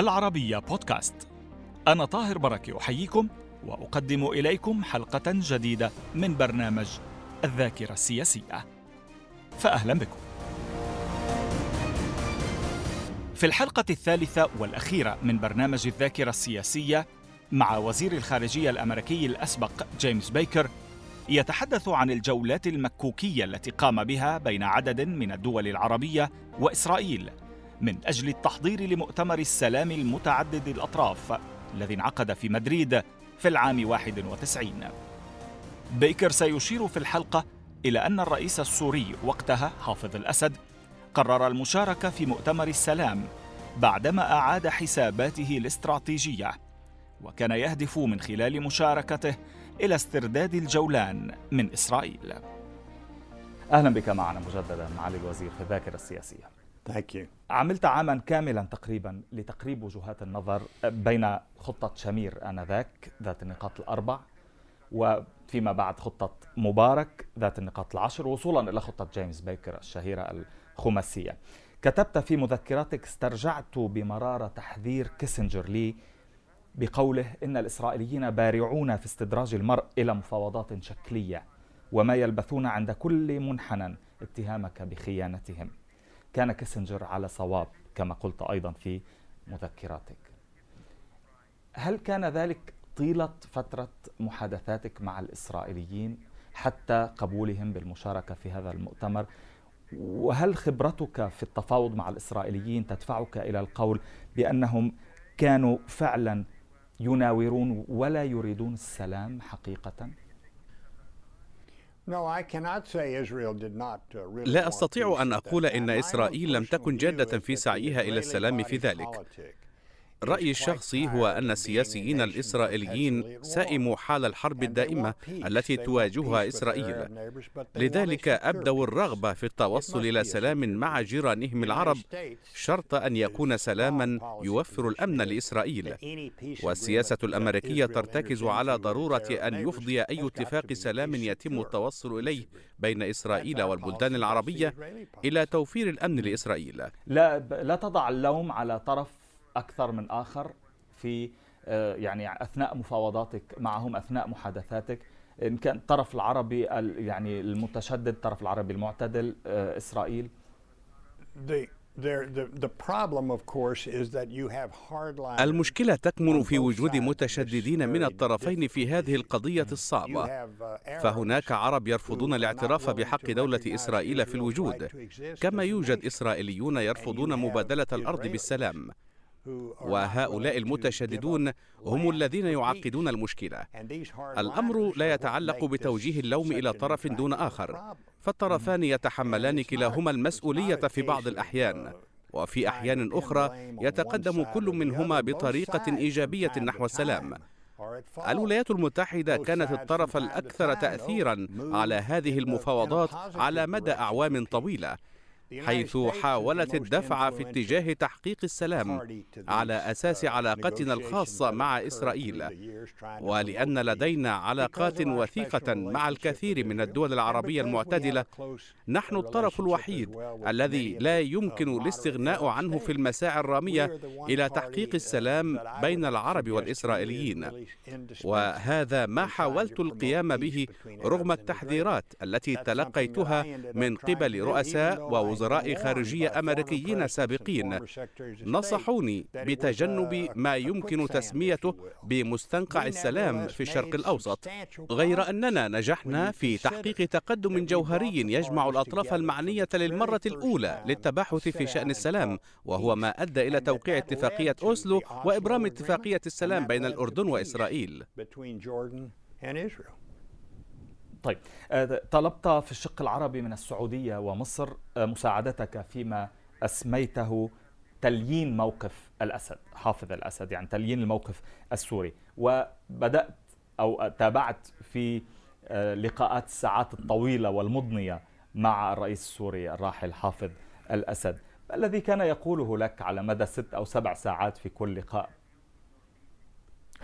العربية بودكاست. أنا طاهر بركة أحييكم وأقدم إليكم حلقة جديدة من برنامج الذاكرة السياسية. فأهلا بكم. في الحلقة الثالثة والأخيرة من برنامج الذاكرة السياسية مع وزير الخارجية الأمريكي الأسبق جيمس بيكر يتحدث عن الجولات المكوكية التي قام بها بين عدد من الدول العربية وإسرائيل. من أجل التحضير لمؤتمر السلام المتعدد الأطراف الذي انعقد في مدريد في العام 91 بيكر سيشير في الحلقة إلى أن الرئيس السوري وقتها حافظ الأسد قرر المشاركة في مؤتمر السلام بعدما أعاد حساباته الاستراتيجية وكان يهدف من خلال مشاركته إلى استرداد الجولان من إسرائيل أهلا بك معنا مجددا معالي الوزير في الذاكرة السياسية. عملت عاما كاملا تقريبا لتقريب وجهات النظر بين خطة شمير آنذاك ذات النقاط الأربع وفيما بعد خطة مبارك ذات النقاط العشر وصولا إلى خطة جيمس بيكر الشهيرة الخماسية. كتبت في مذكراتك استرجعت بمرارة تحذير كيسنجر لي بقوله إن الإسرائيليين بارعون في استدراج المرء إلى مفاوضات شكلية وما يلبثون عند كل منحنى اتهامك بخيانتهم. كان كيسنجر على صواب كما قلت أيضا في مذكراتك هل كان ذلك طيلة فترة محادثاتك مع الإسرائيليين حتى قبولهم بالمشاركة في هذا المؤتمر وهل خبرتك في التفاوض مع الإسرائيليين تدفعك إلى القول بأنهم كانوا فعلا يناورون ولا يريدون السلام حقيقة؟ لا أستطيع أن أقول إن إسرائيل لم تكن جادة في سعيها إلى السلام في ذلك. رأيي الشخصي هو أن السياسيين الإسرائيليين سئموا حال الحرب الدائمة التي تواجهها إسرائيل. لذلك أبدوا الرغبة في التوصل إلى سلام مع جيرانهم العرب شرط أن يكون سلاما يوفر الأمن لإسرائيل. والسياسة الأمريكية ترتكز على ضرورة أن يفضي أي اتفاق سلام يتم التوصل إليه بين إسرائيل والبلدان العربية إلى توفير الأمن لإسرائيل. لا, لا تضع اللوم على طرف أكثر من آخر في آه، يعني أثناء مفاوضاتك معهم أثناء محادثاتك. إن كان الطرف العربي يعني المتشدد الطرف العربي المعتدل إسرائيل. المشكلة تكمن في وجود متشددين من الطرفين في هذه القضية الصعبة. uh, فهناك عرب يرفضون الاعتراف بحق دولة إسرائيل في الوجود. كما يوجد إسرائيليون يرفضون مبادلة الأرض بالسلام. وهؤلاء المتشددون هم الذين يعقدون المشكلة. الأمر لا يتعلق بتوجيه اللوم إلى طرف دون آخر فالطرفان يتحملان كلاهما المسؤولية في بعض الأحيان. وفي أحيان أخرى يتقدم كل منهما بطريقة إيجابية نحو السلام. الولايات المتحدة كانت الطرف الأكثر تاثيرا على هذه المفاوضات على مدى أعوام طويلة حيث حاولت الدفع في اتجاه تحقيق السلام على أساس علاقتنا الخاصة مع إسرائيل. ولأن لدينا علاقات وثيقة مع الكثير من الدول العربية المعتدلة نحن الطرف الوحيد الذي لا يمكن الاستغناء عنه في المساعي الرامية إلى تحقيق السلام بين العرب والإسرائيليين. وهذا ما حاولت القيام به رغم التحذيرات التي تلقيتها من قبل رؤساء ووزراء وزراء خارجية أمريكيين سابقين نصحوني بتجنب ما يمكن تسميته بمستنقع السلام في الشرق الأوسط غير أننا نجحنا في تحقيق تقدم جوهري يجمع الأطراف المعنية للمرة الأولى للتباحث في شأن السلام وهو ما أدى إلى توقيع اتفاقية أوسلو وإبرام اتفاقية السلام بين الأردن وإسرائيل. طيب آه، طلبت في الشق العربي من السعودية ومصر آه، مساعدتك فيما أسميته تليين موقف الأسد حافظ الأسد يعني تليين الموقف السوري. وبدأت أو تابعت في آه، لقاءات الساعات الطويلة والمضنية مع الرئيس السوري الراحل حافظ الأسد. الذي كان يقوله لك على مدى ست أو سبع ساعات في كل لقاء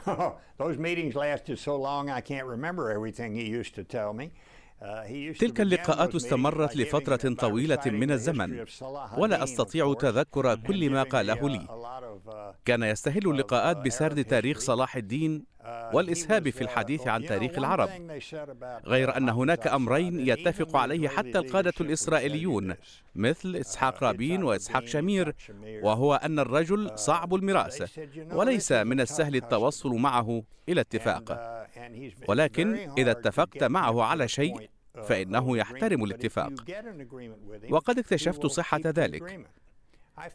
those meetings lasted so long I can't remember everything he used to tell me. تلك اللقاءات استمرت لفترة طويلة من الزمن. ولا أستطيع تذكر كل ما قاله لي. كان يستهل اللقاءات بسرد تاريخ صلاح الدين والإسهاب في الحديث عن تاريخ العرب. غير أن هناك أمرين يتفق عليه حتى القادة الإسرائيليون مثل إسحاق رابين وإسحاق شمير وهو أن الرجل صعب المراس وليس من السهل التوصل معه إلى اتفاق. ولكن إذا اتفقت معه على شيء فإنه يحترم الاتفاق. وقد اكتشفت صحة ذلك.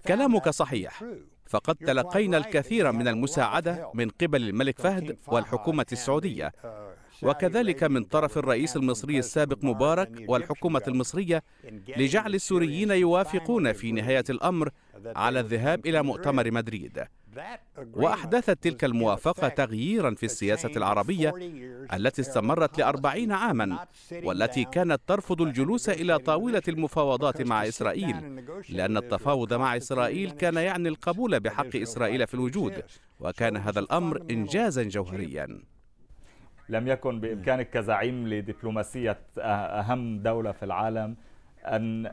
كلامك صحيح. فقد تلقينا الكثير من المساعدة من قبل الملك فهد والحكومة السعودية. وكذلك من طرف الرئيس المصري السابق مبارك والحكومة المصرية لجعل السوريين يوافقون في نهاية الأمر على الذهاب إلى مؤتمر مدريد. وأحدثت تلك الموافقة تغييرا في السياسة العربية التي استمرت لأربعين عاما والتي كانت ترفض الجلوس إلى طاولة المفاوضات مع إسرائيل لأن التفاوض مع إسرائيل كان يعني القبول بحق إسرائيل في الوجود وكان هذا الأمر إنجازا جوهريا. لم يكن بإمكانك كزعيم لدبلوماسية أهم دولة في العالم أن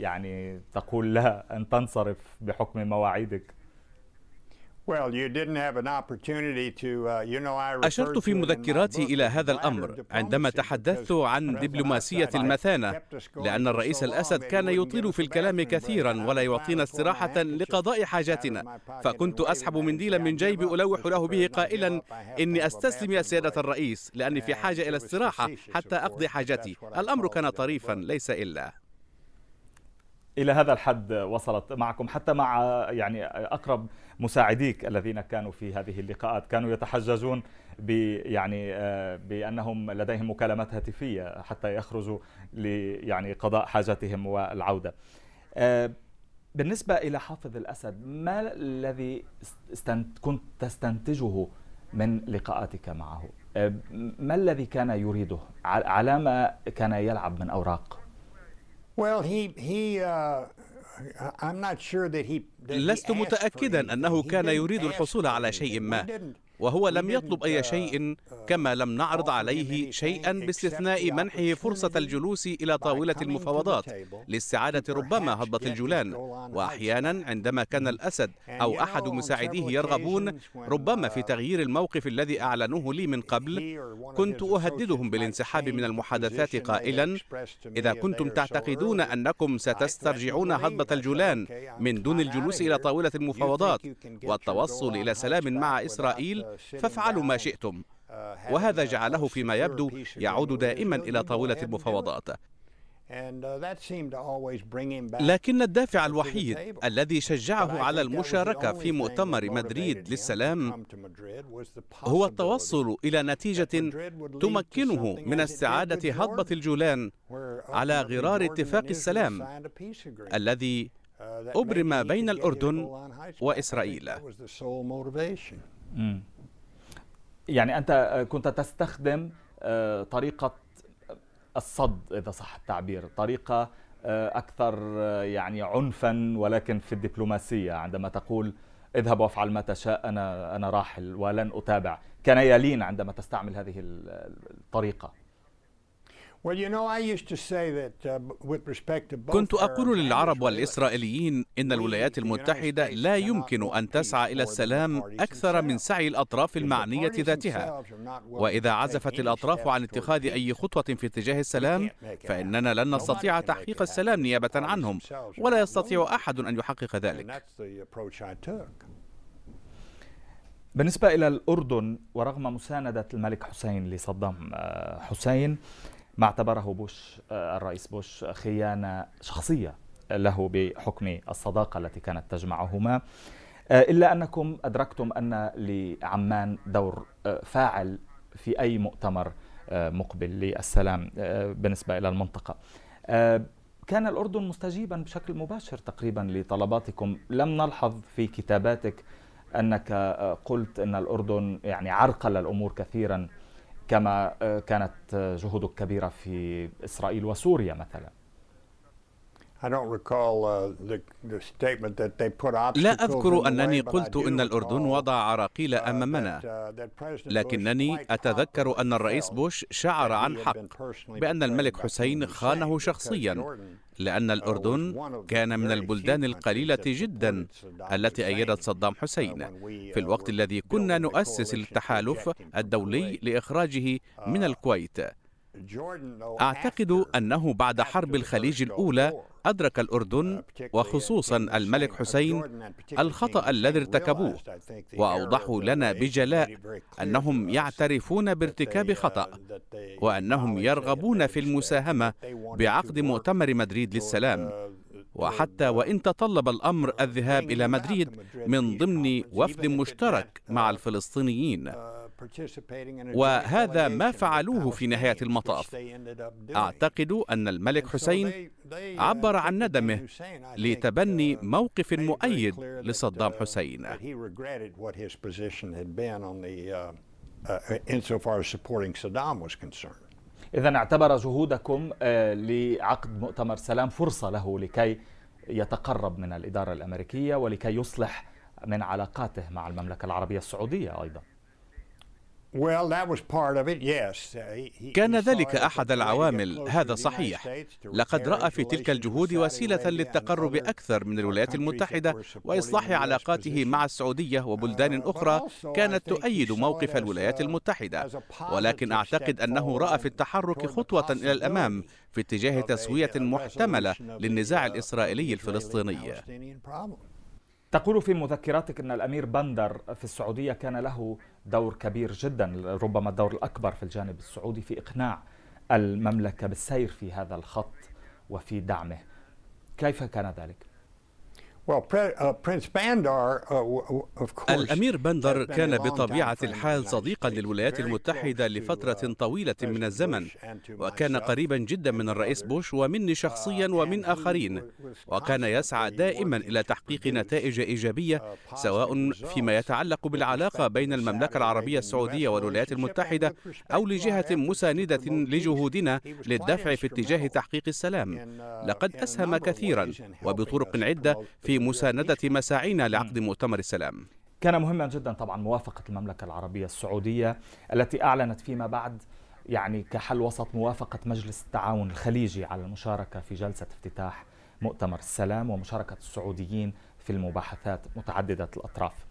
يعني تقول لا أن تنصرف بحكم مواعيدك. أشرت في مذكراتي إلى هذا الأمر عندما تحدثت عن دبلوماسية المثانة لأن الرئيس الأسد كان يطيل في الكلام كثيرا ولا يعطينا استراحة لقضاء حاجاتنا. فكنت أسحب منديلا من جيبي ألوح له به قائلا إني أستسلم يا سيادة الرئيس لأني في حاجة إلى استراحة حتى أقضي حاجتي الأمر كان طريفا ليس إلا. إلى هذا الحد وصلت معكم حتى مع يعني اقرب مساعديك الذين كانوا في هذه اللقاءات كانوا يتحججون يعني بأنهم لديهم مكالمات هاتفية حتى يخرجوا يعني قضاء حاجتهم والعودة. بالنسبة إلى حافظ الأسد ما الذي كنت تستنتجه من لقاءاتك معه؟ ما الذي كان يريده؟ على ما كان يلعب من أوراق؟ لست متأكدا أنه كان يريد الحصول على شيء ما. وهو لم يطلب أي شيء كما لم نعرض عليه شيئا باستثناء منحه فرصة الجلوس إلى طاولة المفاوضات. لاستعادة ربما هضبة الجولان. وأحيانا عندما كان الأسد أو أحد مساعديه يرغبون ربما في تغيير الموقف الذي أعلنوه لي من قبل. كنت أهددهم بالانسحاب من المحادثات قائلا. إذا كنتم تعتقدون أنكم ستسترجعون هضبة الجولان من دون الجلوس إلى طاولة المفاوضات. والتوصل إلى سلام مع إسرائيل. فافعلوا ما شئتم. وهذا جعله فيما يبدو يعود دائما إلى طاولة المفاوضات. لكن الدافع الوحيد الذي شجعه على المشاركة في مؤتمر مدريد للسلام هو التوصل إلى نتيجة تمكنه من استعادة هضبة الجولان على غرار اتفاق السلام الذي أبرم بين الأردن وإسرائيل. يعني أنت كنت تستخدم طريقة الصد إذا صح التعبير طريقة أكثر يعني عنفا ولكن في الدبلوماسية عندما تقول اذهب وافعل ما تشاء أنا أنا راحل ولن أتابع. كان يلين عندما تستعمل هذه الطريقة. كنت أقول للعرب والإسرائيليين إن الولايات المتحدة لا يمكن أن تسعى إلى السلام أكثر من سعي الأطراف المعنية ذاتها. وإذا عزفت الأطراف عن اتخاذ أي خطوة في اتجاه السلام فإننا لن نستطيع تحقيق السلام نيابة عنهم ولا يستطيع أحد أن يحقق ذلك. بالنسبة إلى الأردن ورغم مساندة الملك حسين لصدام حسين ما اعتبره بوش الرئيس بوش خيانة شخصية له بحكم الصداقة التي كانت تجمعهما. إلا أنكم أدركتم أن لعمان دور فاعل في أي مؤتمر مقبل للسلام بالنسبة إلى المنطقة. كان الأردن مستجيبا بشكل مباشر تقريبا لطلباتكم. لم نلحظ في كتاباتك أنك قلت أن الأردن يعني عرقل الأمور كثيرا. كما كانت جهودك كبيرة في إسرائيل وسوريا مثلا. لا أذكر أنني قلت إن الأردن وضع عراقيل أمامنا. لكنني أتذكر أن الرئيس بوش شعر عن حق بأن الملك حسين خانه شخصيا لأن الأردن كان من البلدان القليلة جدا التي أيدت صدام حسين. في الوقت الذي كنا نؤسس التحالف الدولي لإخراجه من الكويت. أعتقد أنه بعد حرب الخليج الأولى أدرك الأردن وخصوصا الملك حسين الخطأ الذي ارتكبوه وأوضحوا لنا بجلاء أنهم يعترفون بارتكاب خطأ وأنهم يرغبون في المساهمة بعقد مؤتمر مدريد للسلام. وحتى وإن تطلب الأمر الذهاب إلى مدريد من ضمن وفد مشترك مع الفلسطينيين. وهذا ما فعلوه في نهاية المطاف. أعتقد أن الملك حسين عبر عن ندمه لتبني موقف مؤيد لصدام حسين. إذا اعتبر جهودكم لعقد مؤتمر سلام فرصة له لكي يتقرب من الإدارة الأمريكية ولكي يصلح من علاقاته مع المملكة العربية السعودية أيضا. كان ذلك أحد العوامل. هذا صحيح. لقد رأى في تلك الجهود وسيلة للتقرب أكثر من الولايات المتحدة وإصلاح علاقاته مع السعودية وبلدان uh, أخرى كانت تؤيد موقف الولايات المتحدة. ولكن أعتقد أنه رأى في التحرك خطوة إلى الأمام في اتجاه تسوية محتملة للنزاع الإسرائيلي الفلسطيني تقول في مذكراتك أن الأمير بندر في السعودية كان له دور كبير جدا ربما الدور الأكبر في الجانب السعودي في إقناع المملكة بالسير في هذا الخط وفي دعمه كيف كان ذلك؟ Uh, uh, الأمير بندر كان بطبيعة الحال صديقا للولايات المتحدة لفترة uh, طويلة من الزمن وكان قريبا جدا من الرئيس بوش ومني شخصيا ومن آخرين وكان يسعى دائما إلى تحقيق نتائج إيجابية سواء فيما يتعلق بالعلاقة بين المملكة العربية السعودية والولايات المتحدة أو لجهة مساندة لجهودنا للدفع في اتجاه تحقيق السلام. لقد أسهم كثيرا وبطرق عدة في في مساندة مساعينا لعقد مؤتمر السلام. كان مهما جدا طبعا موافقة المملكة العربية السعودية التي أعلنت فيما بعد يعني كحل وسط موافقة مجلس التعاون الخليجي على المشاركة في جلسة افتتاح مؤتمر السلام ومشاركة السعوديين في المباحثات متعددة الأطراف.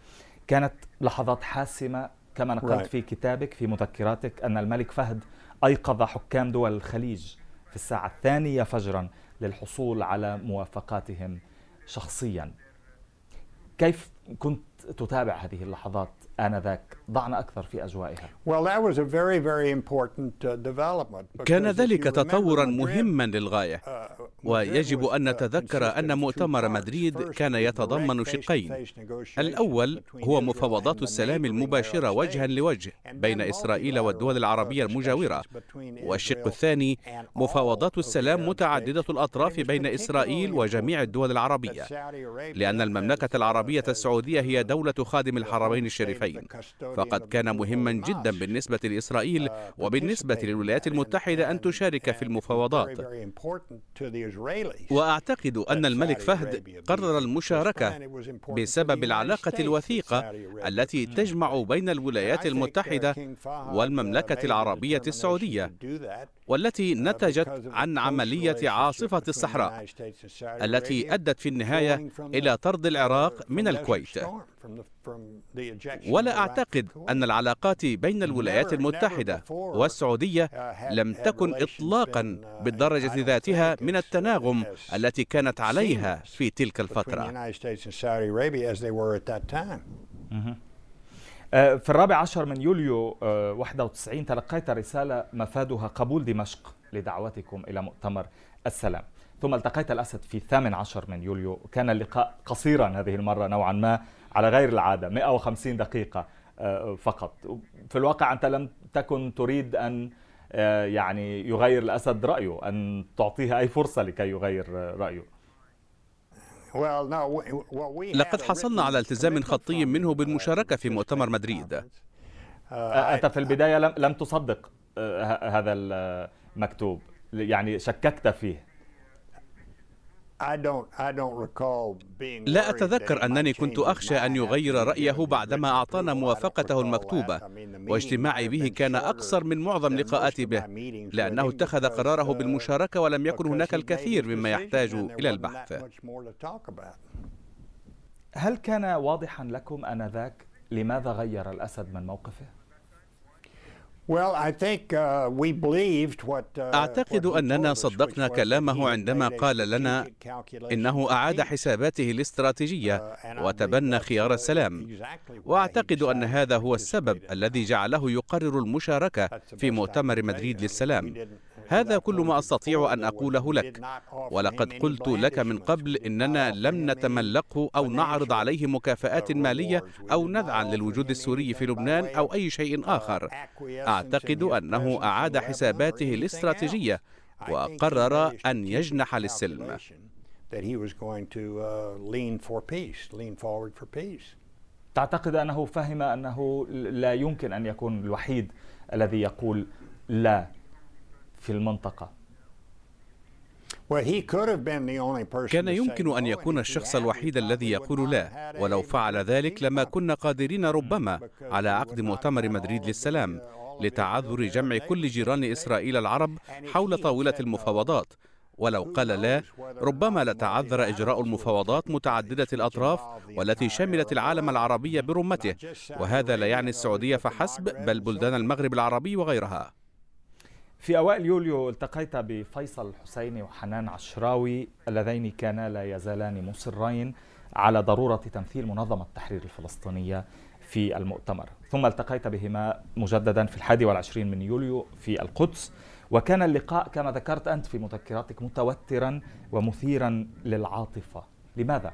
كانت لحظات حاسمة كما نقلت في كتابك في مذكراتك أن الملك فهد أيقظ حكام دول الخليج في الساعة الثانية فجرا للحصول على موافقاتهم شخصيا. كيف كنت تتابع هذه اللحظات؟ آنذاك ضعنا أكثر في أجوائها. Uh, كان ذلك تطورا مهما للغاية. uh, ويجب أن نتذكر أن مؤتمر مدريد كان يتضمن شقين. الأول هو مفاوضات السلام المباشرة وجها لوجه بين إسرائيل والدول العربية المجاورة. والشق الثاني مفاوضات السلام متعددة الأطراف بين إسرائيل وجميع الدول العربية. لأن المملكة العربية السعودية هي دولة خادم الحرمين الشريفين. فقد كان مهما جدا بالنسبة لإسرائيل وبالنسبة للولايات المتحدة أن تشارك في المفاوضات. وأعتقد أن الملك فهد قرر المشاركة بسبب العلاقة الوثيقة التي تجمع بين الولايات المتحدة والمملكة العربية السعودية والتي نتجت عن عملية عاصفة الصحراء التي أدت في النهاية إلى طرد العراق من الكويت. ولا أعتقد أن العلاقات بين الولايات المتحدة والسعودية لم تكن إطلاقا بالدرجة ذاتها من التناغم التي كانت عليها في تلك الفترة. آه، في الرابع عشر من يوليو 91 آه، تلقيت رسالة مفادها قبول دمشق لدعوتكم إلى مؤتمر السلام. ثم التقيت الأسد في الثامن عشر من يوليو. كان اللقاء قصيرا هذه المرة نوعا ما. على غير العادة 150 دقيقة آه، فقط. في الواقع أنت لم تكن تريد أن يعني يغير الأسد رأيه أن تعطيه أي فرصة لكي يغير رأيه. لقد حصلنا على التزام خطي منه بالمشاركة في مؤتمر مدريد. Uh, أنت في البداية لم تصدق هذا المكتوب. يعني شككت فيه. لا أتذكر أنني كنت أخشى أن يغير رأيه بعدما أعطانا موافقته المكتوبة واجتماعي به كان أقصر من معظم لقاءاتي به لأنه اتخذ قراره بالمشاركة ولم يكن هناك الكثير مما يحتاج إلى البحث. هل كان واضحا لكم آنذاك لماذا غير الأسد من موقفه؟ Uh, uh, أعتقد أننا صدقنا كلامه عندما قال لنا إنه أعاد حساباته الاستراتيجية uh, وتبنى خيار السلام. وأعتقد أن هذا هو السبب الذي جعله يقرر المشاركة في مؤتمر مدريد للسلام. هذا كل ما أستطيع أن أقوله لك. ولقد قلت لك من قبل إننا لم نتملقه أو نعرض عليه مكافآت مالية أو ندعا للوجود السوري في لبنان أو أي شيء آخر. أعتقد أنه أعاد حساباته الاستراتيجية وقرر أن يجنح للسلم. تعتقد أنه فهم أنه لا يمكن أن يكون الوحيد الذي يقول لا في المنطقة. كان يمكن أن يكون الشخص الوحيد الذي يقول لا. ولو فعل ذلك لما كنا قادرين ربما على عقد مؤتمر مدريد للسلام لتعذر جمع كل جيران إسرائيل العرب حول طاولة المفاوضات. ولو قال لا ربما لتعذر إجراء المفاوضات متعددة الأطراف والتي شملت العالم العربي برمته. وهذا لا يعني السعودية فحسب بل بلدان المغرب العربي وغيرها. في أوائل يوليو التقيت بفيصل الحسيني وحنان عشراوي اللذين كانا لا يزالان مصرين على ضرورة تمثيل منظمة التحرير الفلسطينية في المؤتمر ثم التقيت بهما مجددا في الحادي والعشرين من يوليو في القدس وكان اللقاء كما ذكرت أنت في مذكراتك متوترا ومثيرا للعاطفة لماذا؟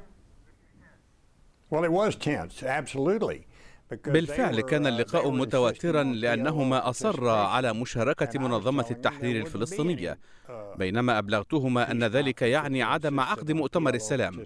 Well, it was tense, absolutely. بالفعل كان اللقاء متوترا لأنهما أصرا على مشاركة منظمة التحرير الفلسطينية. بينما أبلغتهما أن ذلك يعني عدم عقد مؤتمر السلام.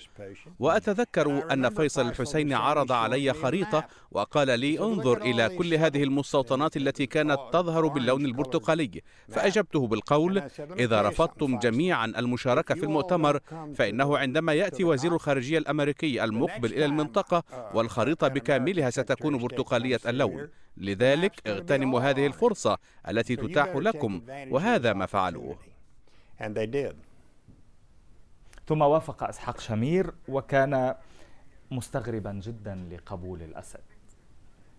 وأتذكر أن فيصل الحسين عرض علي خريطة وقال لي انظر إلى كل هذه المستوطنات التي كانت تظهر باللون البرتقالي. فأجبته بالقول إذا رفضتم جميعا المشاركة في المؤتمر فإنه عندما يأتي وزير الخارجية الأمريكي المقبل إلى المنطقة والخريطة بكاملها ستكون برتقالية اللون لذلك اغتنموا هذه الفرصة التي تتاح لكم وهذا ما فعلوه and they did. ثم وافق إسحاق شمير وكان مستغربا جدا لقبول الأسد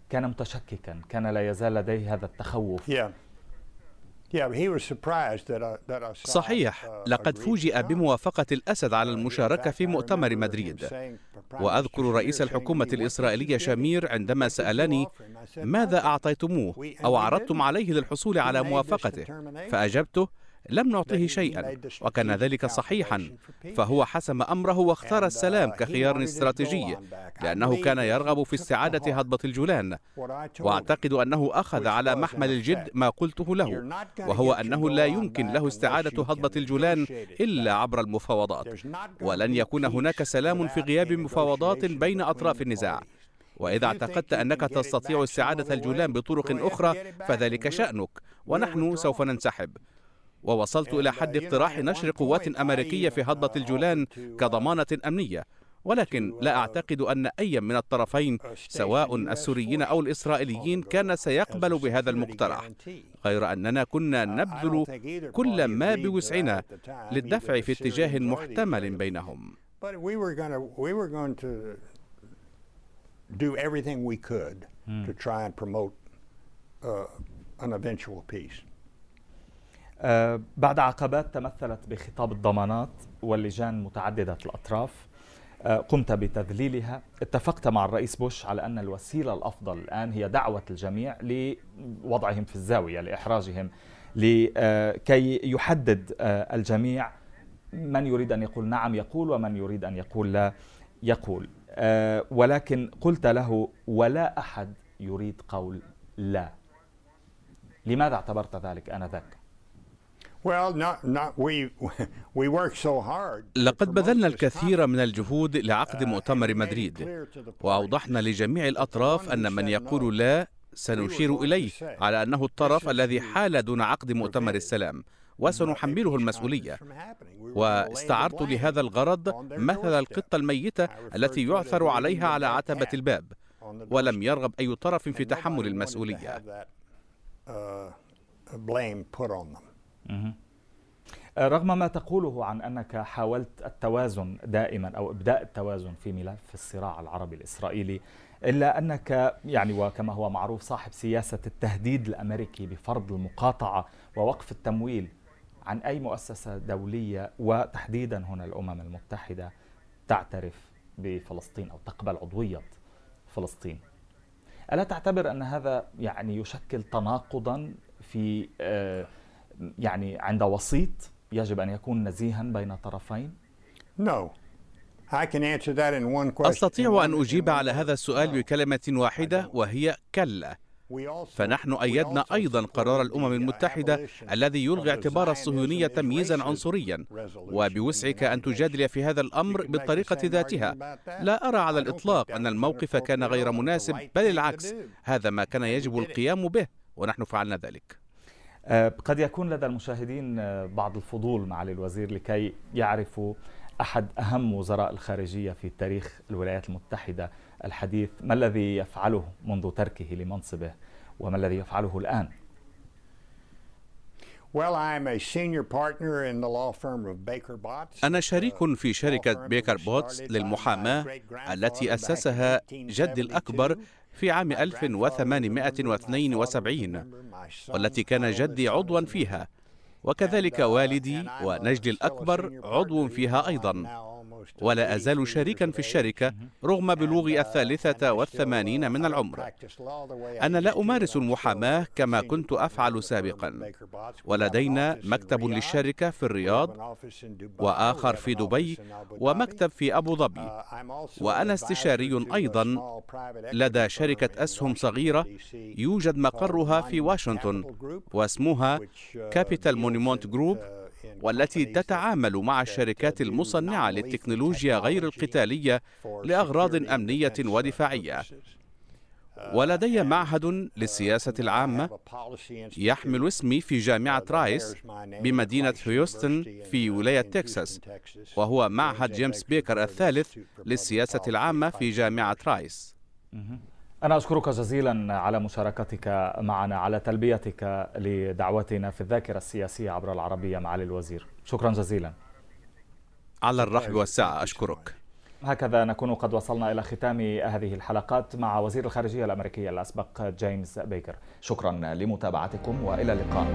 كان متشككا كان لا يزال لديه هذا التخوف yeah. صحيح. لقد فوجئ بموافقة الأسد على المشاركة في مؤتمر مدريد. وأذكر رئيس الحكومة الإسرائيلية شامير عندما سألني ماذا أعطيتموه؟ أو عرضتم عليه للحصول على موافقته؟ فأجبته لم نعطه شيئا وكان ذلك صحيحا. فهو حسم أمره واختار السلام كخيار استراتيجي لأنه كان يرغب في استعادة هضبة الجولان. وأعتقد أنه أخذ على محمل الجد ما قلته له وهو أنه لا يمكن له استعادة هضبة الجولان إلا عبر المفاوضات. ولن يكون هناك سلام في غياب مفاوضات بين أطراف النزاع. وإذا اعتقدت أنك تستطيع استعادة الجولان بطرق أخرى فذلك شأنك ونحن سوف ننسحب ووصلت إلى حد اقتراح نشر قوات أمريكية في هضبة الجولان كضمانة أمنية. ولكن لا أعتقد أن أي من الطرفين سواء السوريين أو الإسرائيليين كان سيقبل بهذا المقترح. غير أننا كنا نبذل كل ما بوسعنا للدفع في اتجاه محتمل بينهم. Do everything we could to try and promote uh, an eventual peace. آه، بعد عقبات تمثلت بخطاب الضمانات واللجان متعددة الأطراف آه، قمت بتذليلها. اتفقت مع الرئيس بوش على أن الوسيلة الأفضل الآن هي دعوة الجميع لوضعهم في الزاوية لإحراجهم لكي يحدد آه، الجميع من يريد أن يقول نعم يقول ومن يريد أن يقول لا يقول. ولكن قلت له ولا أحد يريد قول لا. لماذا اعتبرت ذلك آنذاك؟ لقد بذلنا الكثير من الجهود لعقد uh, مؤتمر مدريد. وأوضحنا لجميع الأطراف أن من يقول لا سنشير إليه على أنه الطرف الذي حال دون عقد مؤتمر السلام. وسنحمله المسؤولية. واستعرت لهذا الغرض مثل القطة الميتة التي يعثر عليها على عتبة الباب. ولم يرغب أي طرف في تحمل المسؤولية. رغم ما تقوله عن أنك حاولت التوازن دائما أو إبداء التوازن في ملف الصراع العربي الإسرائيلي إلا أنك يعني وكما هو معروف صاحب سياسة التهديد الأمريكي بفرض المقاطعة ووقف التمويل عن أي مؤسسة دولية وتحديدا هنا الأمم المتحدة تعترف بفلسطين أو تقبل عضوية فلسطين. ألا تعتبر أن هذا يعني يشكل تناقضا في آه، يعني عند وسيط يجب أن يكون نزيها بين طرفين؟ No. أستطيع أن أجيب على هذا السؤال بكلمة واحدة وهي كلا فنحن أيدنا أيضا قرار الأمم المتحدة الذي يلغي اعتبار الصهيونية تمييزا عنصريا وبوسعك أن تجادل في هذا الأمر بالطريقة ذاتها لا أرى على الإطلاق أن الموقف كان غير مناسب بل العكس هذا ما كان يجب القيام به ونحن فعلنا ذلك قد يكون لدى المشاهدين أه، بعض الفضول معالي الوزير لكي يعرفوا أحد أهم وزراء الخارجية في تاريخ الولايات المتحدة الحديث. ما الذي يفعله منذ تركه لمنصبه؟ وما الذي يفعله الآن؟ أنا شريك في شركة بيكر بوتس للمحاماة التي أسسها جدي الأكبر في عام 1872 والتي كان جدي عضوا فيها. وكذلك والدي ونجلي الأكبر عضو فيها أيضا. ولا أزال شريكا في الشركة رغم بلوغ الثالثة والثمانين من العمر. أنا لا أمارس المحاماة كما كنت أفعل سابقا. ولدينا مكتب للشركة في الرياض وآخر في دبي ومكتب في أبو ظبي. وأنا استشاري أيضا لدى شركة أسهم صغيرة يوجد مقرها في واشنطن واسمها كابيتال مونيمونت جروب والتي تتعامل مع الشركات المصنعة للتكنولوجيا غير القتالية لأغراض أمنية ودفاعية. ولدي معهد للسياسة العامة يحمل اسمي في جامعة رايس بمدينة هيوستن في ولاية تكساس وهو معهد جيمس بيكر الثالث للسياسة العامة في جامعة رايس. أنا أشكرك جزيلا على مشاركتك معنا على تلبيتك لدعوتنا في الذاكرة السياسية عبر العربية معالي الوزير شكرا جزيلا. على الرحب والسعة أشكرك. هكذا نكون قد وصلنا إلى ختام هذه الحلقات مع وزير الخارجية الأمريكية الأسبق جيمس بيكر. شكرا لمتابعتكم وإلى اللقاء.